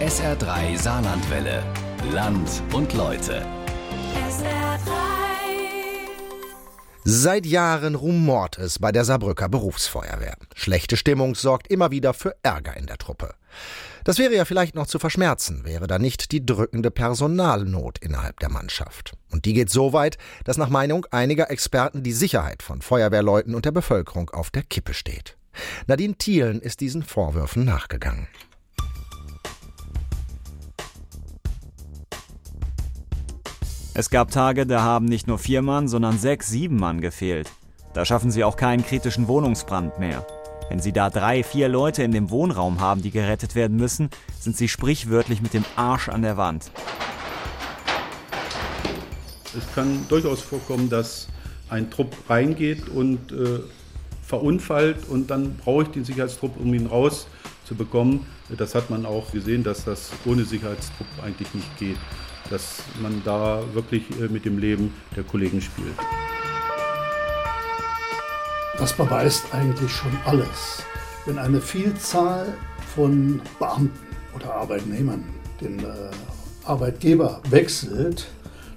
SR3 Saarlandwelle. Land und Leute. SR3. Seit Jahren rumort es bei der Saarbrücker Berufsfeuerwehr. Schlechte Stimmung sorgt immer wieder für Ärger in der Truppe. Das wäre ja vielleicht noch zu verschmerzen, wäre da nicht die drückende Personalnot innerhalb der Mannschaft. Und die geht so weit, dass nach Meinung einiger Experten die Sicherheit von Feuerwehrleuten und der Bevölkerung auf der Kippe steht. Nadine Thielen ist diesen Vorwürfen nachgegangen. Es gab Tage, da haben nicht nur vier Mann, sondern sechs, sieben Mann gefehlt. Da schaffen sie auch keinen kritischen Wohnungsbrand mehr. Wenn sie da drei, vier Leute in dem Wohnraum haben, die gerettet werden müssen, sind sie sprichwörtlich mit dem Arsch an der Wand. Es kann durchaus vorkommen, dass ein Trupp reingeht und äh, verunfallt und dann brauche ich den Sicherheitstrupp, um ihn rauszubekommen. Das hat man auch gesehen, dass das ohne Sicherheitstrupp eigentlich nicht geht dass man da wirklich äh, mit dem Leben der Kollegen spielt. Das beweist eigentlich schon alles. Wenn eine Vielzahl von Beamten oder Arbeitnehmern den äh, Arbeitgeber wechselt,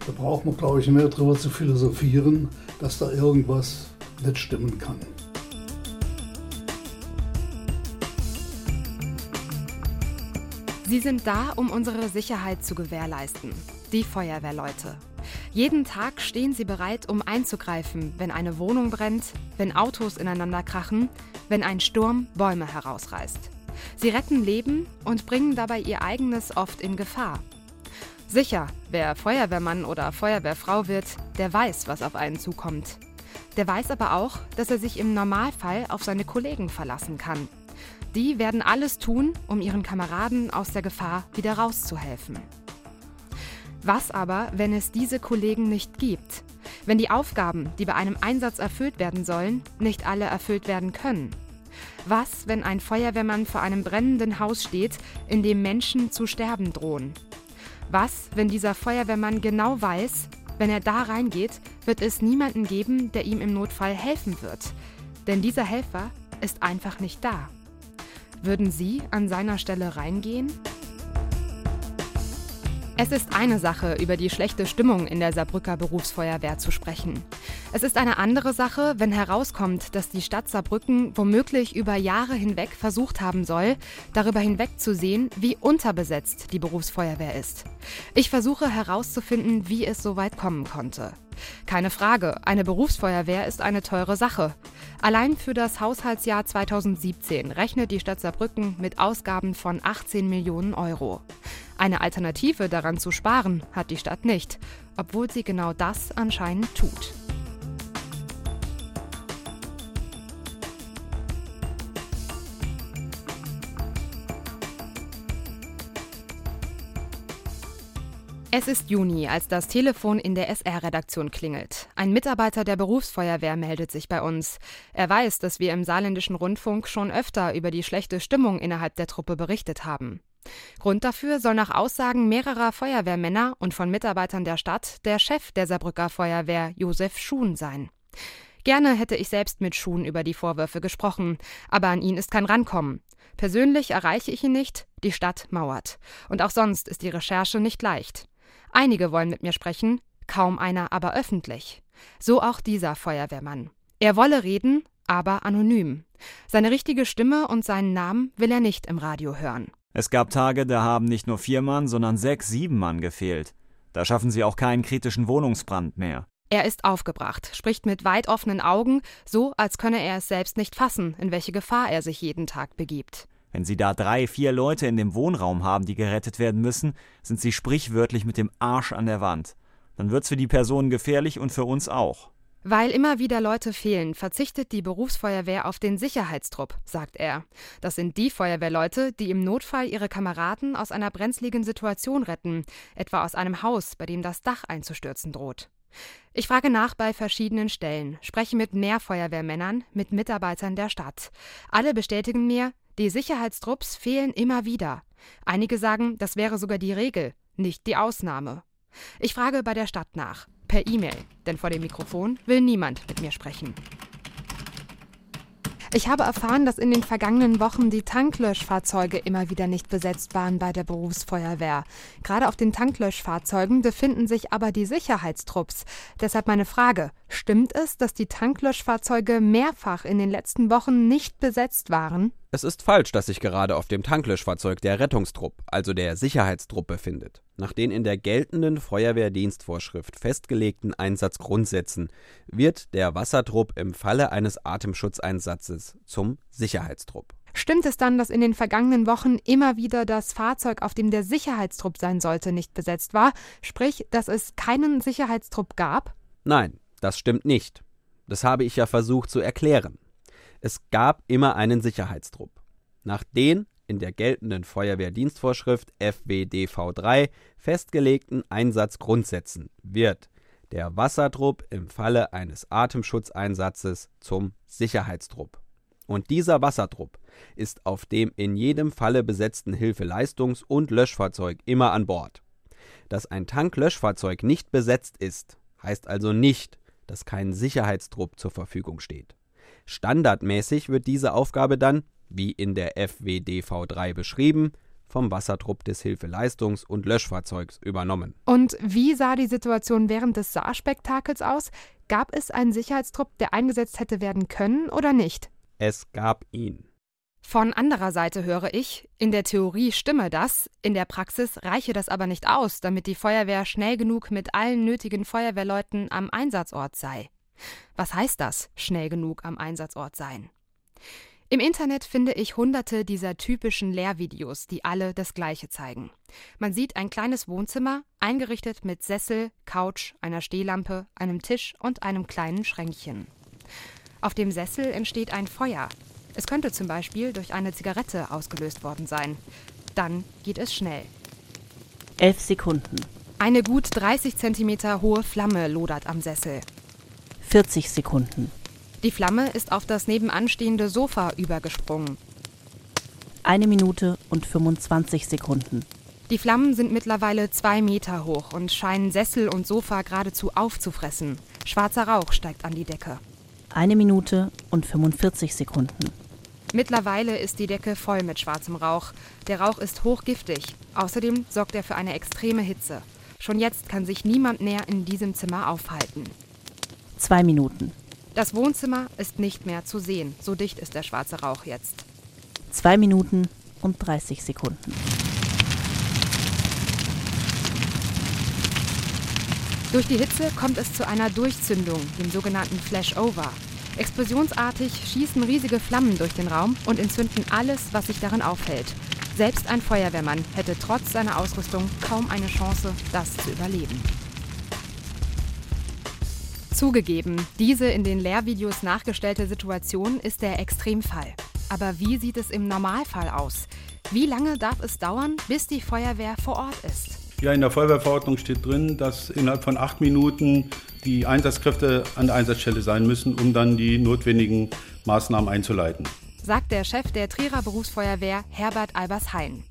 da braucht man, glaube ich, mehr darüber zu philosophieren, dass da irgendwas nicht stimmen kann. Sie sind da, um unsere Sicherheit zu gewährleisten. Die Feuerwehrleute. Jeden Tag stehen sie bereit, um einzugreifen, wenn eine Wohnung brennt, wenn Autos ineinander krachen, wenn ein Sturm Bäume herausreißt. Sie retten Leben und bringen dabei ihr eigenes oft in Gefahr. Sicher, wer Feuerwehrmann oder Feuerwehrfrau wird, der weiß, was auf einen zukommt. Der weiß aber auch, dass er sich im Normalfall auf seine Kollegen verlassen kann. Die werden alles tun, um ihren Kameraden aus der Gefahr wieder rauszuhelfen. Was aber, wenn es diese Kollegen nicht gibt? Wenn die Aufgaben, die bei einem Einsatz erfüllt werden sollen, nicht alle erfüllt werden können? Was, wenn ein Feuerwehrmann vor einem brennenden Haus steht, in dem Menschen zu sterben drohen? Was, wenn dieser Feuerwehrmann genau weiß, wenn er da reingeht, wird es niemanden geben, der ihm im Notfall helfen wird? Denn dieser Helfer ist einfach nicht da. Würden Sie an seiner Stelle reingehen? Es ist eine Sache, über die schlechte Stimmung in der Saarbrücker Berufsfeuerwehr zu sprechen. Es ist eine andere Sache, wenn herauskommt, dass die Stadt Saarbrücken womöglich über Jahre hinweg versucht haben soll, darüber hinwegzusehen, wie unterbesetzt die Berufsfeuerwehr ist. Ich versuche herauszufinden, wie es so weit kommen konnte. Keine Frage, eine Berufsfeuerwehr ist eine teure Sache. Allein für das Haushaltsjahr 2017 rechnet die Stadt Saarbrücken mit Ausgaben von 18 Millionen Euro. Eine Alternative daran zu sparen hat die Stadt nicht, obwohl sie genau das anscheinend tut. Es ist Juni, als das Telefon in der SR-Redaktion klingelt. Ein Mitarbeiter der Berufsfeuerwehr meldet sich bei uns. Er weiß, dass wir im saarländischen Rundfunk schon öfter über die schlechte Stimmung innerhalb der Truppe berichtet haben. Grund dafür soll nach Aussagen mehrerer Feuerwehrmänner und von Mitarbeitern der Stadt der Chef der Saarbrücker Feuerwehr, Josef Schuhn, sein. Gerne hätte ich selbst mit Schuhn über die Vorwürfe gesprochen, aber an ihn ist kein Rankommen. Persönlich erreiche ich ihn nicht, die Stadt mauert. Und auch sonst ist die Recherche nicht leicht. Einige wollen mit mir sprechen, kaum einer aber öffentlich. So auch dieser Feuerwehrmann. Er wolle reden, aber anonym. Seine richtige Stimme und seinen Namen will er nicht im Radio hören. Es gab Tage, da haben nicht nur vier Mann, sondern sechs, sieben Mann gefehlt. Da schaffen sie auch keinen kritischen Wohnungsbrand mehr. Er ist aufgebracht, spricht mit weit offenen Augen, so als könne er es selbst nicht fassen, in welche Gefahr er sich jeden Tag begibt. Wenn Sie da drei, vier Leute in dem Wohnraum haben, die gerettet werden müssen, sind Sie sprichwörtlich mit dem Arsch an der Wand. Dann wird's für die Personen gefährlich und für uns auch. Weil immer wieder Leute fehlen, verzichtet die Berufsfeuerwehr auf den Sicherheitstrupp, sagt er. Das sind die Feuerwehrleute, die im Notfall ihre Kameraden aus einer brenzligen Situation retten, etwa aus einem Haus, bei dem das Dach einzustürzen droht. Ich frage nach bei verschiedenen Stellen, spreche mit mehr Feuerwehrmännern, mit Mitarbeitern der Stadt. Alle bestätigen mir, die Sicherheitstrupps fehlen immer wieder. Einige sagen, das wäre sogar die Regel, nicht die Ausnahme. Ich frage bei der Stadt nach, per E-Mail, denn vor dem Mikrofon will niemand mit mir sprechen. Ich habe erfahren, dass in den vergangenen Wochen die Tanklöschfahrzeuge immer wieder nicht besetzt waren bei der Berufsfeuerwehr. Gerade auf den Tanklöschfahrzeugen befinden sich aber die Sicherheitstrupps. Deshalb meine Frage, stimmt es, dass die Tanklöschfahrzeuge mehrfach in den letzten Wochen nicht besetzt waren? Es ist falsch, dass sich gerade auf dem Tanklöschfahrzeug der Rettungstrupp, also der Sicherheitstrupp, befindet. Nach den in der geltenden Feuerwehrdienstvorschrift festgelegten Einsatzgrundsätzen wird der Wassertrupp im Falle eines Atemschutzeinsatzes zum Sicherheitstrupp. Stimmt es dann, dass in den vergangenen Wochen immer wieder das Fahrzeug, auf dem der Sicherheitstrupp sein sollte, nicht besetzt war, sprich, dass es keinen Sicherheitstrupp gab? Nein, das stimmt nicht. Das habe ich ja versucht zu erklären. Es gab immer einen Sicherheitstrupp. Nach den in der geltenden Feuerwehrdienstvorschrift FWDV3 festgelegten Einsatzgrundsätzen wird der Wassertrupp im Falle eines Atemschutzeinsatzes zum Sicherheitstrupp. Und dieser Wassertrupp ist auf dem in jedem Falle besetzten Hilfeleistungs- und Löschfahrzeug immer an Bord. Dass ein Tanklöschfahrzeug nicht besetzt ist, heißt also nicht, dass kein Sicherheitstrupp zur Verfügung steht. Standardmäßig wird diese Aufgabe dann, wie in der FWDV3 beschrieben, vom Wassertrupp des Hilfeleistungs- und Löschfahrzeugs übernommen. Und wie sah die Situation während des Saarspektakels aus? Gab es einen Sicherheitstrupp, der eingesetzt hätte werden können oder nicht? Es gab ihn. Von anderer Seite höre ich, in der Theorie stimme das, in der Praxis reiche das aber nicht aus, damit die Feuerwehr schnell genug mit allen nötigen Feuerwehrleuten am Einsatzort sei. Was heißt das, schnell genug am Einsatzort sein? Im Internet finde ich hunderte dieser typischen Lehrvideos, die alle das Gleiche zeigen. Man sieht ein kleines Wohnzimmer, eingerichtet mit Sessel, Couch, einer Stehlampe, einem Tisch und einem kleinen Schränkchen. Auf dem Sessel entsteht ein Feuer. Es könnte zum Beispiel durch eine Zigarette ausgelöst worden sein. Dann geht es schnell. Elf Sekunden. Eine gut 30 Zentimeter hohe Flamme lodert am Sessel. 40 Sekunden. Die Flamme ist auf das nebenanstehende Sofa übergesprungen. Eine Minute und 25 Sekunden. Die Flammen sind mittlerweile zwei Meter hoch und scheinen Sessel und Sofa geradezu aufzufressen. Schwarzer Rauch steigt an die Decke. Eine Minute und 45 Sekunden. Mittlerweile ist die Decke voll mit schwarzem Rauch. Der Rauch ist hochgiftig. Außerdem sorgt er für eine extreme Hitze. Schon jetzt kann sich niemand mehr in diesem Zimmer aufhalten. Zwei Minuten. Das Wohnzimmer ist nicht mehr zu sehen. So dicht ist der schwarze Rauch jetzt. Zwei Minuten und 30 Sekunden. Durch die Hitze kommt es zu einer Durchzündung, dem sogenannten Flashover. Explosionsartig schießen riesige Flammen durch den Raum und entzünden alles, was sich darin aufhält. Selbst ein Feuerwehrmann hätte trotz seiner Ausrüstung kaum eine Chance, das zu überleben. Zugegeben, diese in den Lehrvideos nachgestellte Situation ist der Extremfall. Aber wie sieht es im Normalfall aus? Wie lange darf es dauern, bis die Feuerwehr vor Ort ist? Ja, in der Feuerwehrverordnung steht drin, dass innerhalb von acht Minuten die Einsatzkräfte an der Einsatzstelle sein müssen, um dann die notwendigen Maßnahmen einzuleiten. Sagt der Chef der Trierer Berufsfeuerwehr Herbert Albershain.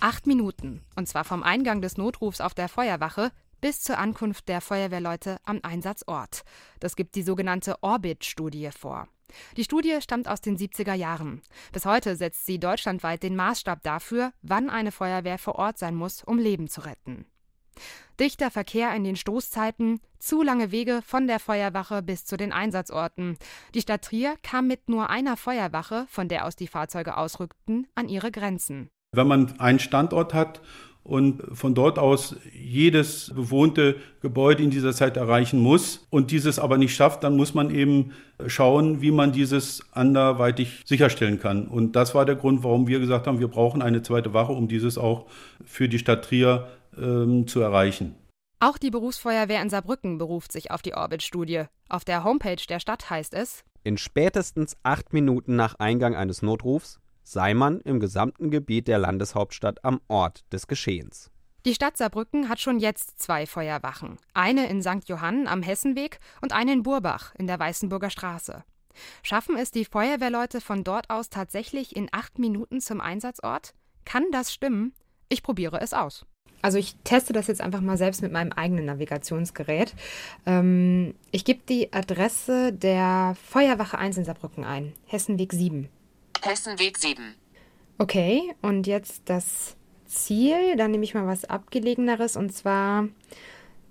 Acht Minuten, und zwar vom Eingang des Notrufs auf der Feuerwache bis zur Ankunft der Feuerwehrleute am Einsatzort. Das gibt die sogenannte Orbit-Studie vor. Die Studie stammt aus den 70er Jahren. Bis heute setzt sie deutschlandweit den Maßstab dafür, wann eine Feuerwehr vor Ort sein muss, um Leben zu retten. Dichter Verkehr in den Stoßzeiten, zu lange Wege von der Feuerwache bis zu den Einsatzorten. Die Stadt Trier kam mit nur einer Feuerwache, von der aus die Fahrzeuge ausrückten, an ihre Grenzen. Wenn man einen Standort hat und von dort aus jedes bewohnte Gebäude in dieser Zeit erreichen muss und dieses aber nicht schafft, dann muss man eben schauen, wie man dieses anderweitig sicherstellen kann. Und das war der Grund, warum wir gesagt haben, wir brauchen eine zweite Wache, um dieses auch für die Stadt Trier ähm, zu erreichen. Auch die Berufsfeuerwehr in Saarbrücken beruft sich auf die Orbit-Studie. Auf der Homepage der Stadt heißt es: In spätestens acht Minuten nach Eingang eines Notrufs sei man im gesamten Gebiet der Landeshauptstadt am Ort des Geschehens. Die Stadt Saarbrücken hat schon jetzt zwei Feuerwachen. Eine in St. Johann am Hessenweg und eine in Burbach in der Weißenburger Straße. Schaffen es die Feuerwehrleute von dort aus tatsächlich in acht Minuten zum Einsatzort? Kann das stimmen? Ich probiere es aus. Also ich teste das jetzt einfach mal selbst mit meinem eigenen Navigationsgerät. Ähm, ich gebe die Adresse der Feuerwache 1 in Saarbrücken ein. Hessenweg 7. Hessenweg 7. Okay, und jetzt das Ziel. Dann nehme ich mal was abgelegeneres und zwar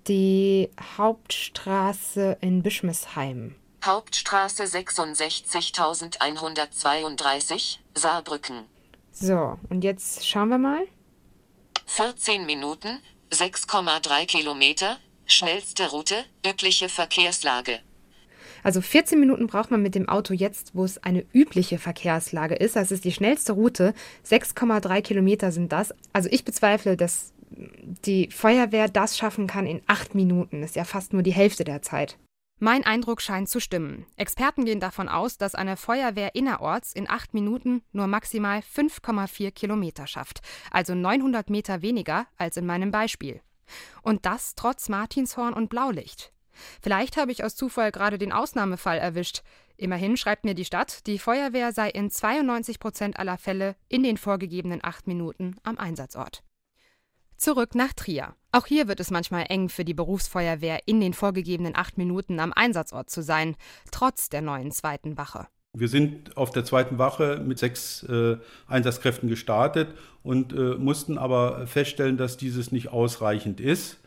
die Hauptstraße in Bischmesheim. Hauptstraße 66132 Saarbrücken. So, und jetzt schauen wir mal. 14 Minuten, 6,3 Kilometer, schnellste Route, übliche Verkehrslage. Also 14 Minuten braucht man mit dem Auto jetzt, wo es eine übliche Verkehrslage ist. Das ist die schnellste Route. 6,3 Kilometer sind das. Also ich bezweifle, dass die Feuerwehr das schaffen kann in acht Minuten. Das ist ja fast nur die Hälfte der Zeit. Mein Eindruck scheint zu stimmen. Experten gehen davon aus, dass eine Feuerwehr innerorts in acht Minuten nur maximal 5,4 Kilometer schafft, also 900 Meter weniger als in meinem Beispiel. Und das trotz Martinshorn und Blaulicht. Vielleicht habe ich aus Zufall gerade den Ausnahmefall erwischt. Immerhin schreibt mir die Stadt, die Feuerwehr sei in 92 Prozent aller Fälle in den vorgegebenen acht Minuten am Einsatzort. Zurück nach Trier. Auch hier wird es manchmal eng für die Berufsfeuerwehr, in den vorgegebenen acht Minuten am Einsatzort zu sein, trotz der neuen zweiten Wache. Wir sind auf der zweiten Wache mit sechs äh, Einsatzkräften gestartet und äh, mussten aber feststellen, dass dieses nicht ausreichend ist,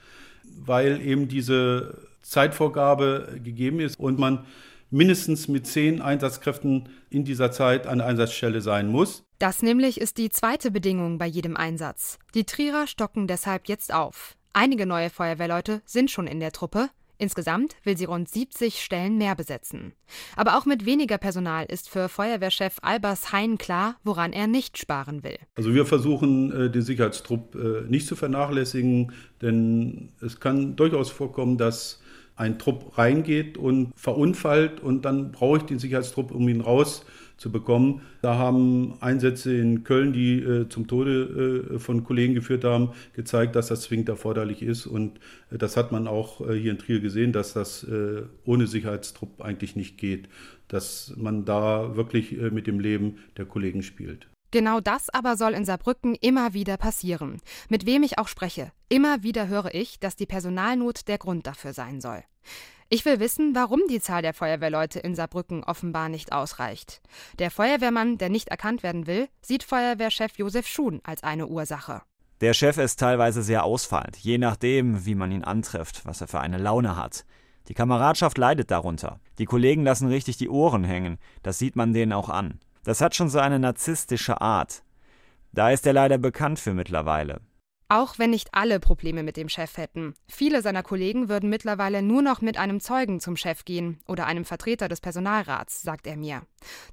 weil eben diese Zeitvorgabe gegeben ist und man mindestens mit zehn Einsatzkräften in dieser Zeit an der Einsatzstelle sein muss. Das nämlich ist die zweite Bedingung bei jedem Einsatz. Die Trierer stocken deshalb jetzt auf. Einige neue Feuerwehrleute sind schon in der Truppe. Insgesamt will sie rund 70 Stellen mehr besetzen. Aber auch mit weniger Personal ist für Feuerwehrchef Albers Hein klar, woran er nicht sparen will. Also wir versuchen, äh, den Sicherheitstrupp äh, nicht zu vernachlässigen, denn es kann durchaus vorkommen, dass ein Trupp reingeht und verunfallt und dann brauche ich den Sicherheitstrupp, um ihn raus zu bekommen. Da haben Einsätze in Köln, die äh, zum Tode äh, von Kollegen geführt haben, gezeigt, dass das zwingend erforderlich ist. Und äh, das hat man auch äh, hier in Trier gesehen, dass das äh, ohne Sicherheitstrupp eigentlich nicht geht. Dass man da wirklich äh, mit dem Leben der Kollegen spielt. Genau das aber soll in Saarbrücken immer wieder passieren. Mit wem ich auch spreche, immer wieder höre ich, dass die Personalnot der Grund dafür sein soll. Ich will wissen, warum die Zahl der Feuerwehrleute in Saarbrücken offenbar nicht ausreicht. Der Feuerwehrmann, der nicht erkannt werden will, sieht Feuerwehrchef Josef Schuhn als eine Ursache. Der Chef ist teilweise sehr ausfallend, je nachdem, wie man ihn antrifft, was er für eine Laune hat. Die Kameradschaft leidet darunter. Die Kollegen lassen richtig die Ohren hängen, das sieht man denen auch an. Das hat schon so eine narzisstische Art. Da ist er leider bekannt für mittlerweile. Auch wenn nicht alle Probleme mit dem Chef hätten. Viele seiner Kollegen würden mittlerweile nur noch mit einem Zeugen zum Chef gehen oder einem Vertreter des Personalrats, sagt er mir.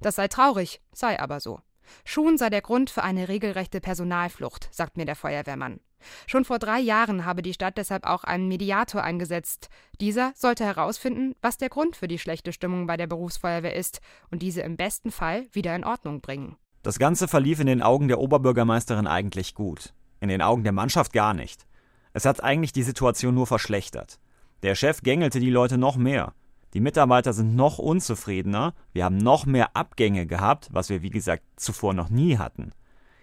Das sei traurig, sei aber so. Schuhen sei der Grund für eine regelrechte Personalflucht, sagt mir der Feuerwehrmann. Schon vor drei Jahren habe die Stadt deshalb auch einen Mediator eingesetzt. Dieser sollte herausfinden, was der Grund für die schlechte Stimmung bei der Berufsfeuerwehr ist und diese im besten Fall wieder in Ordnung bringen. Das Ganze verlief in den Augen der Oberbürgermeisterin eigentlich gut in den Augen der Mannschaft gar nicht. Es hat eigentlich die Situation nur verschlechtert. Der Chef gängelte die Leute noch mehr. Die Mitarbeiter sind noch unzufriedener, wir haben noch mehr Abgänge gehabt, was wir wie gesagt zuvor noch nie hatten.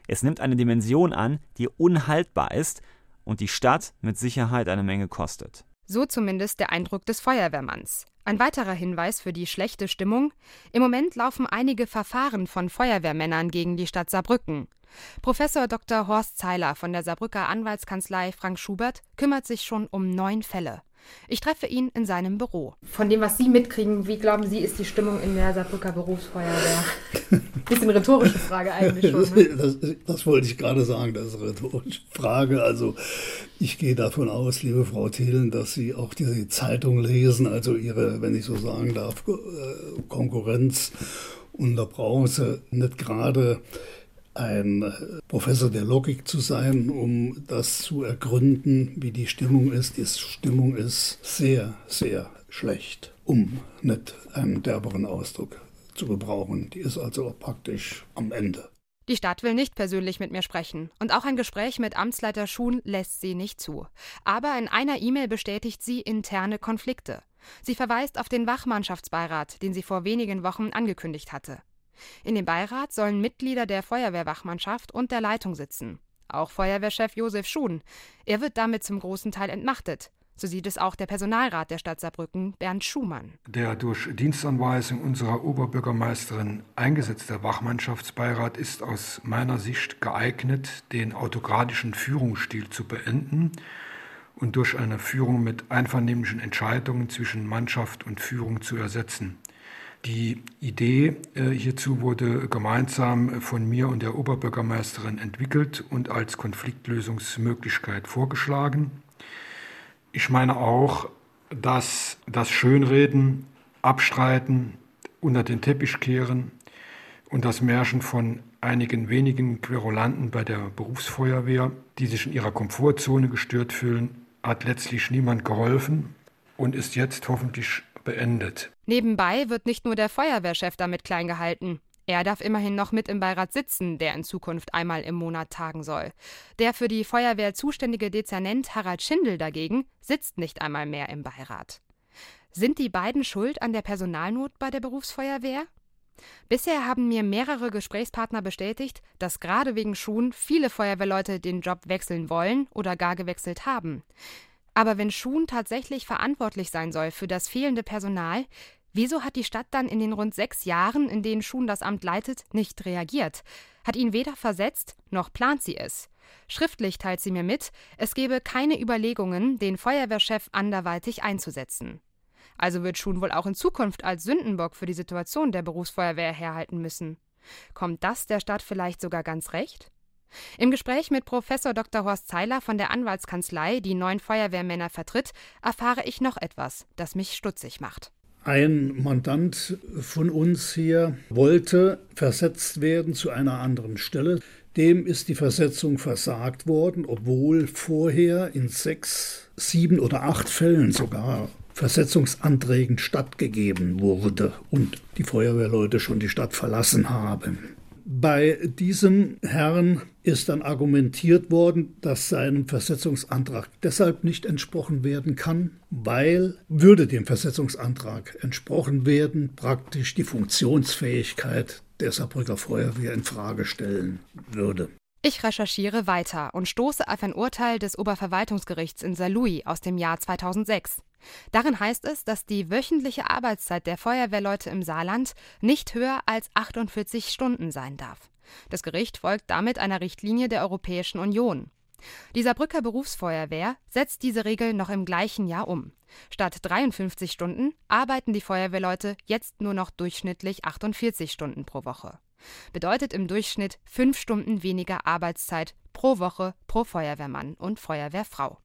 Es nimmt eine Dimension an, die unhaltbar ist und die Stadt mit Sicherheit eine Menge kostet. So zumindest der Eindruck des Feuerwehrmanns. Ein weiterer Hinweis für die schlechte Stimmung: Im Moment laufen einige Verfahren von Feuerwehrmännern gegen die Stadt Saarbrücken. Professor Dr. Horst Zeiler von der Saarbrücker Anwaltskanzlei Frank Schubert kümmert sich schon um neun Fälle. Ich treffe ihn in seinem Büro. Von dem, was Sie mitkriegen, wie glauben Sie, ist die Stimmung in der Saarbrücker Berufsfeuerwehr? Bisschen rhetorische Frage eigentlich schon. Ne? Das, das, das, wollte ich gerade sagen, das ist eine rhetorische Frage. Also ich gehe davon aus, liebe Frau Thelen, dass Sie auch die Zeitung lesen, also Ihre, wenn ich so sagen darf, äh, Konkurrenz. Und da brauchen Sie nicht gerade ein äh, Professor der Logik zu sein, um das zu ergründen, wie die Stimmung ist. Die Stimmung ist sehr, sehr schlecht, um nicht einen derberen Ausdruck zu gebrauchen. Die ist also praktisch am Ende. Die Stadt will nicht persönlich mit mir sprechen und auch ein Gespräch mit Amtsleiter Schuhn lässt sie nicht zu. Aber in einer E-Mail bestätigt sie interne Konflikte. Sie verweist auf den Wachmannschaftsbeirat, den sie vor wenigen Wochen angekündigt hatte. In dem Beirat sollen Mitglieder der Feuerwehrwachmannschaft und der Leitung sitzen. auch Feuerwehrchef Josef Schuhn. Er wird damit zum großen Teil entmachtet. So sieht es auch der Personalrat der Stadt Saarbrücken, Bernd Schumann. Der durch Dienstanweisung unserer Oberbürgermeisterin eingesetzte Wachmannschaftsbeirat ist aus meiner Sicht geeignet, den autokratischen Führungsstil zu beenden und durch eine Führung mit einvernehmlichen Entscheidungen zwischen Mannschaft und Führung zu ersetzen. Die Idee äh, hierzu wurde gemeinsam von mir und der Oberbürgermeisterin entwickelt und als Konfliktlösungsmöglichkeit vorgeschlagen. Ich meine auch, dass das Schönreden, Abstreiten, unter den Teppich kehren und das Märchen von einigen wenigen Querulanten bei der Berufsfeuerwehr, die sich in ihrer Komfortzone gestört fühlen, hat letztlich niemand geholfen und ist jetzt hoffentlich beendet. Nebenbei wird nicht nur der Feuerwehrchef damit klein gehalten. Er darf immerhin noch mit im Beirat sitzen, der in Zukunft einmal im Monat tagen soll. Der für die Feuerwehr zuständige Dezernent Harald Schindel dagegen sitzt nicht einmal mehr im Beirat. Sind die beiden schuld an der Personalnot bei der Berufsfeuerwehr? Bisher haben mir mehrere Gesprächspartner bestätigt, dass gerade wegen Schuhen viele Feuerwehrleute den Job wechseln wollen oder gar gewechselt haben. Aber wenn Schuhen tatsächlich verantwortlich sein soll für das fehlende Personal, wieso hat die Stadt dann in den rund sechs Jahren, in denen Schuhen das Amt leitet, nicht reagiert? Hat ihn weder versetzt, noch plant sie es. Schriftlich teilt sie mir mit, es gebe keine Überlegungen, den Feuerwehrchef anderweitig einzusetzen. Also wird Schuhen wohl auch in Zukunft als Sündenbock für die Situation der Berufsfeuerwehr herhalten müssen. Kommt das der Stadt vielleicht sogar ganz recht? Im Gespräch mit Professor Dr. Horst Zeiler von der Anwaltskanzlei, die neun Feuerwehrmänner vertritt, erfahre ich noch etwas, das mich stutzig macht. Ein Mandant von uns hier wollte versetzt werden zu einer anderen Stelle. Dem ist die Versetzung versagt worden, obwohl vorher in sechs, sieben oder acht Fällen sogar Versetzungsanträgen stattgegeben wurde und die Feuerwehrleute schon die Stadt verlassen haben. Bei diesem Herrn ist dann argumentiert worden, dass seinem Versetzungsantrag deshalb nicht entsprochen werden kann, weil würde dem Versetzungsantrag entsprochen werden, praktisch die Funktionsfähigkeit der Saarbrücker Feuerwehr in Frage stellen würde. Ich recherchiere weiter und stoße auf ein Urteil des Oberverwaltungsgerichts in Saarlouis aus dem Jahr 2006. Darin heißt es, dass die wöchentliche Arbeitszeit der Feuerwehrleute im Saarland nicht höher als 48 Stunden sein darf. Das Gericht folgt damit einer Richtlinie der Europäischen Union. Die Saarbrücker Berufsfeuerwehr setzt diese Regel noch im gleichen Jahr um. Statt 53 Stunden arbeiten die Feuerwehrleute jetzt nur noch durchschnittlich 48 Stunden pro Woche. Bedeutet im Durchschnitt fünf Stunden weniger Arbeitszeit pro Woche pro Feuerwehrmann und Feuerwehrfrau.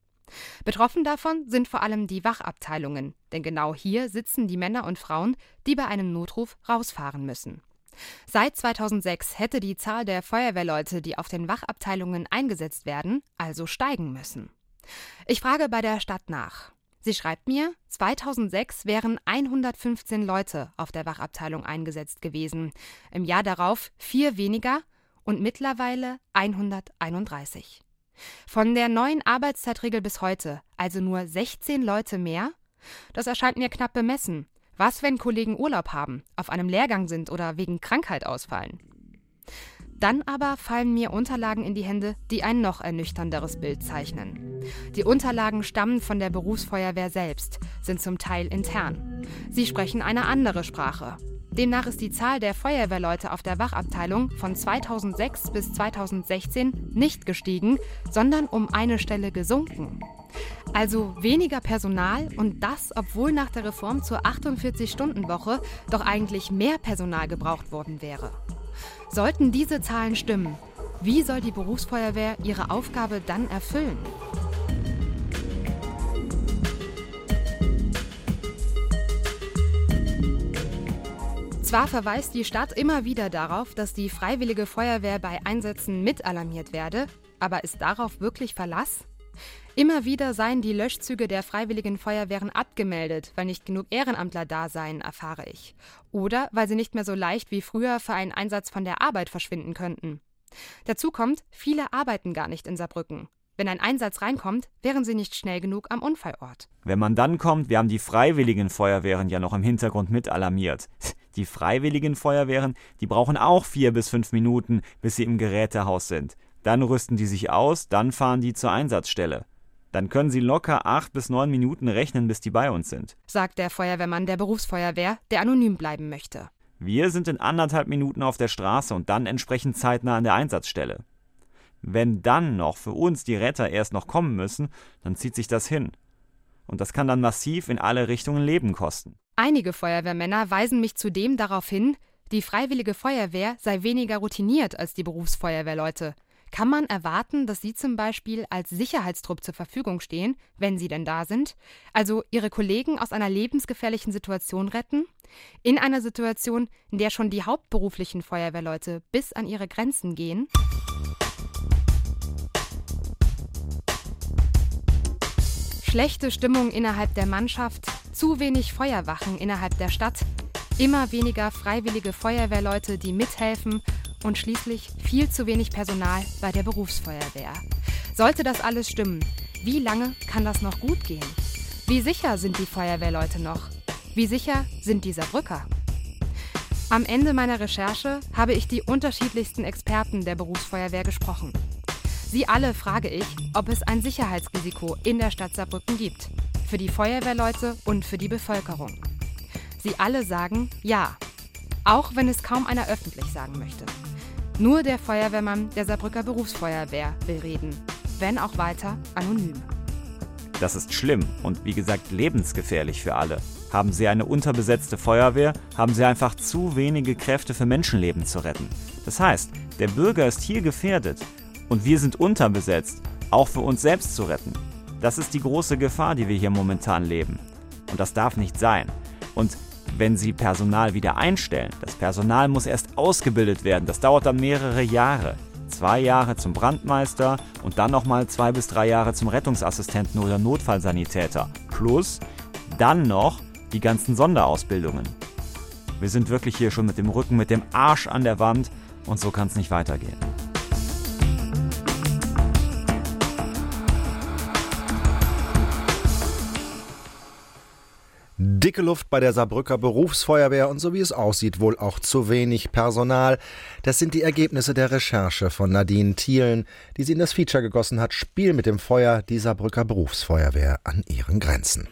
Betroffen davon sind vor allem die Wachabteilungen, denn genau hier sitzen die Männer und Frauen, die bei einem Notruf rausfahren müssen. Seit 2006 hätte die Zahl der Feuerwehrleute, die auf den Wachabteilungen eingesetzt werden, also steigen müssen. Ich frage bei der Stadt nach. Sie schreibt mir, 2006 wären 115 Leute auf der Wachabteilung eingesetzt gewesen, im Jahr darauf vier weniger und mittlerweile 131. Von der neuen Arbeitszeitregel bis heute also nur 16 Leute mehr? Das erscheint mir knapp bemessen. Was, wenn Kollegen Urlaub haben, auf einem Lehrgang sind oder wegen Krankheit ausfallen? Dann aber fallen mir Unterlagen in die Hände, die ein noch ernüchternderes Bild zeichnen. Die Unterlagen stammen von der Berufsfeuerwehr selbst, sind zum Teil intern. Sie sprechen eine andere Sprache. Demnach ist die Zahl der Feuerwehrleute auf der Wachabteilung von 2006 bis 2016 nicht gestiegen, sondern um eine Stelle gesunken. Also weniger Personal und das, obwohl nach der Reform zur 48-Stunden-Woche doch eigentlich mehr Personal gebraucht worden wäre. Sollten diese Zahlen stimmen, wie soll die Berufsfeuerwehr ihre Aufgabe dann erfüllen? Zwar verweist die Stadt immer wieder darauf, dass die Freiwillige Feuerwehr bei Einsätzen mitalarmiert werde, aber ist darauf wirklich Verlass? Immer wieder seien die Löschzüge der Freiwilligen Feuerwehren abgemeldet, weil nicht genug Ehrenamtler da seien, erfahre ich. Oder weil sie nicht mehr so leicht wie früher für einen Einsatz von der Arbeit verschwinden könnten. Dazu kommt, viele arbeiten gar nicht in Saarbrücken. Wenn ein Einsatz reinkommt, wären sie nicht schnell genug am Unfallort. Wenn man dann kommt, wir haben die Freiwilligen Feuerwehren ja noch im Hintergrund mit alarmiert. Die Freiwilligen Feuerwehren, die brauchen auch vier bis fünf Minuten, bis sie im Gerätehaus sind. Dann rüsten die sich aus, dann fahren die zur Einsatzstelle. Dann können sie locker acht bis neun Minuten rechnen, bis die bei uns sind. Sagt der Feuerwehrmann der Berufsfeuerwehr, der anonym bleiben möchte. Wir sind in anderthalb Minuten auf der Straße und dann entsprechend zeitnah an der Einsatzstelle. Wenn dann noch für uns die Retter erst noch kommen müssen, dann zieht sich das hin. Und das kann dann massiv in alle Richtungen Leben kosten. Einige Feuerwehrmänner weisen mich zudem darauf hin, die Freiwillige Feuerwehr sei weniger routiniert als die Berufsfeuerwehrleute. Kann man erwarten, dass sie zum Beispiel als Sicherheitstrupp zur Verfügung stehen, wenn sie denn da sind? Also ihre Kollegen aus einer lebensgefährlichen Situation retten? In einer Situation, in der schon die hauptberuflichen Feuerwehrleute bis an ihre Grenzen gehen? Schlechte Stimmung innerhalb der Mannschaft, zu wenig Feuerwachen innerhalb der Stadt, immer weniger freiwillige Feuerwehrleute, die mithelfen und schließlich viel zu wenig Personal bei der Berufsfeuerwehr. Sollte das alles stimmen, wie lange kann das noch gut gehen? Wie sicher sind die Feuerwehrleute noch? Wie sicher sind die Saarbrücker? Am Ende meiner Recherche habe ich die unterschiedlichsten Experten der Berufsfeuerwehr gesprochen. Sie alle frage ich, ob es ein Sicherheitsrisiko in der Stadt Saarbrücken gibt. Für die Feuerwehrleute und für die Bevölkerung. Sie alle sagen ja. Auch wenn es kaum einer öffentlich sagen möchte. Nur der Feuerwehrmann der Saarbrücker Berufsfeuerwehr will reden. Wenn auch weiter anonym. Das ist schlimm und wie gesagt lebensgefährlich für alle. Haben Sie eine unterbesetzte Feuerwehr, haben Sie einfach zu wenige Kräfte für Menschenleben zu retten. Das heißt, der Bürger ist hier gefährdet und wir sind unterbesetzt, auch für uns selbst zu retten. Das ist die große Gefahr, die wir hier momentan leben. Und das darf nicht sein. Und wenn Sie Personal wieder einstellen, das Personal muss erst ausgebildet werden. Das dauert dann mehrere Jahre. Zwei Jahre zum Brandmeister und dann nochmal zwei bis drei Jahre zum Rettungsassistenten oder Notfallsanitäter. Plus dann noch die ganzen Sonderausbildungen. Wir sind wirklich hier schon mit dem Rücken, mit dem Arsch an der Wand und so kann es nicht weitergehen. Dicke Luft bei der Saarbrücker Berufsfeuerwehr und so wie es aussieht, wohl auch zu wenig Personal. Das sind die Ergebnisse der Recherche von Nadine Thielen, die sie in das Feature gegossen hat, Spiel mit dem Feuer, die Saarbrücker Berufsfeuerwehr an ihren Grenzen.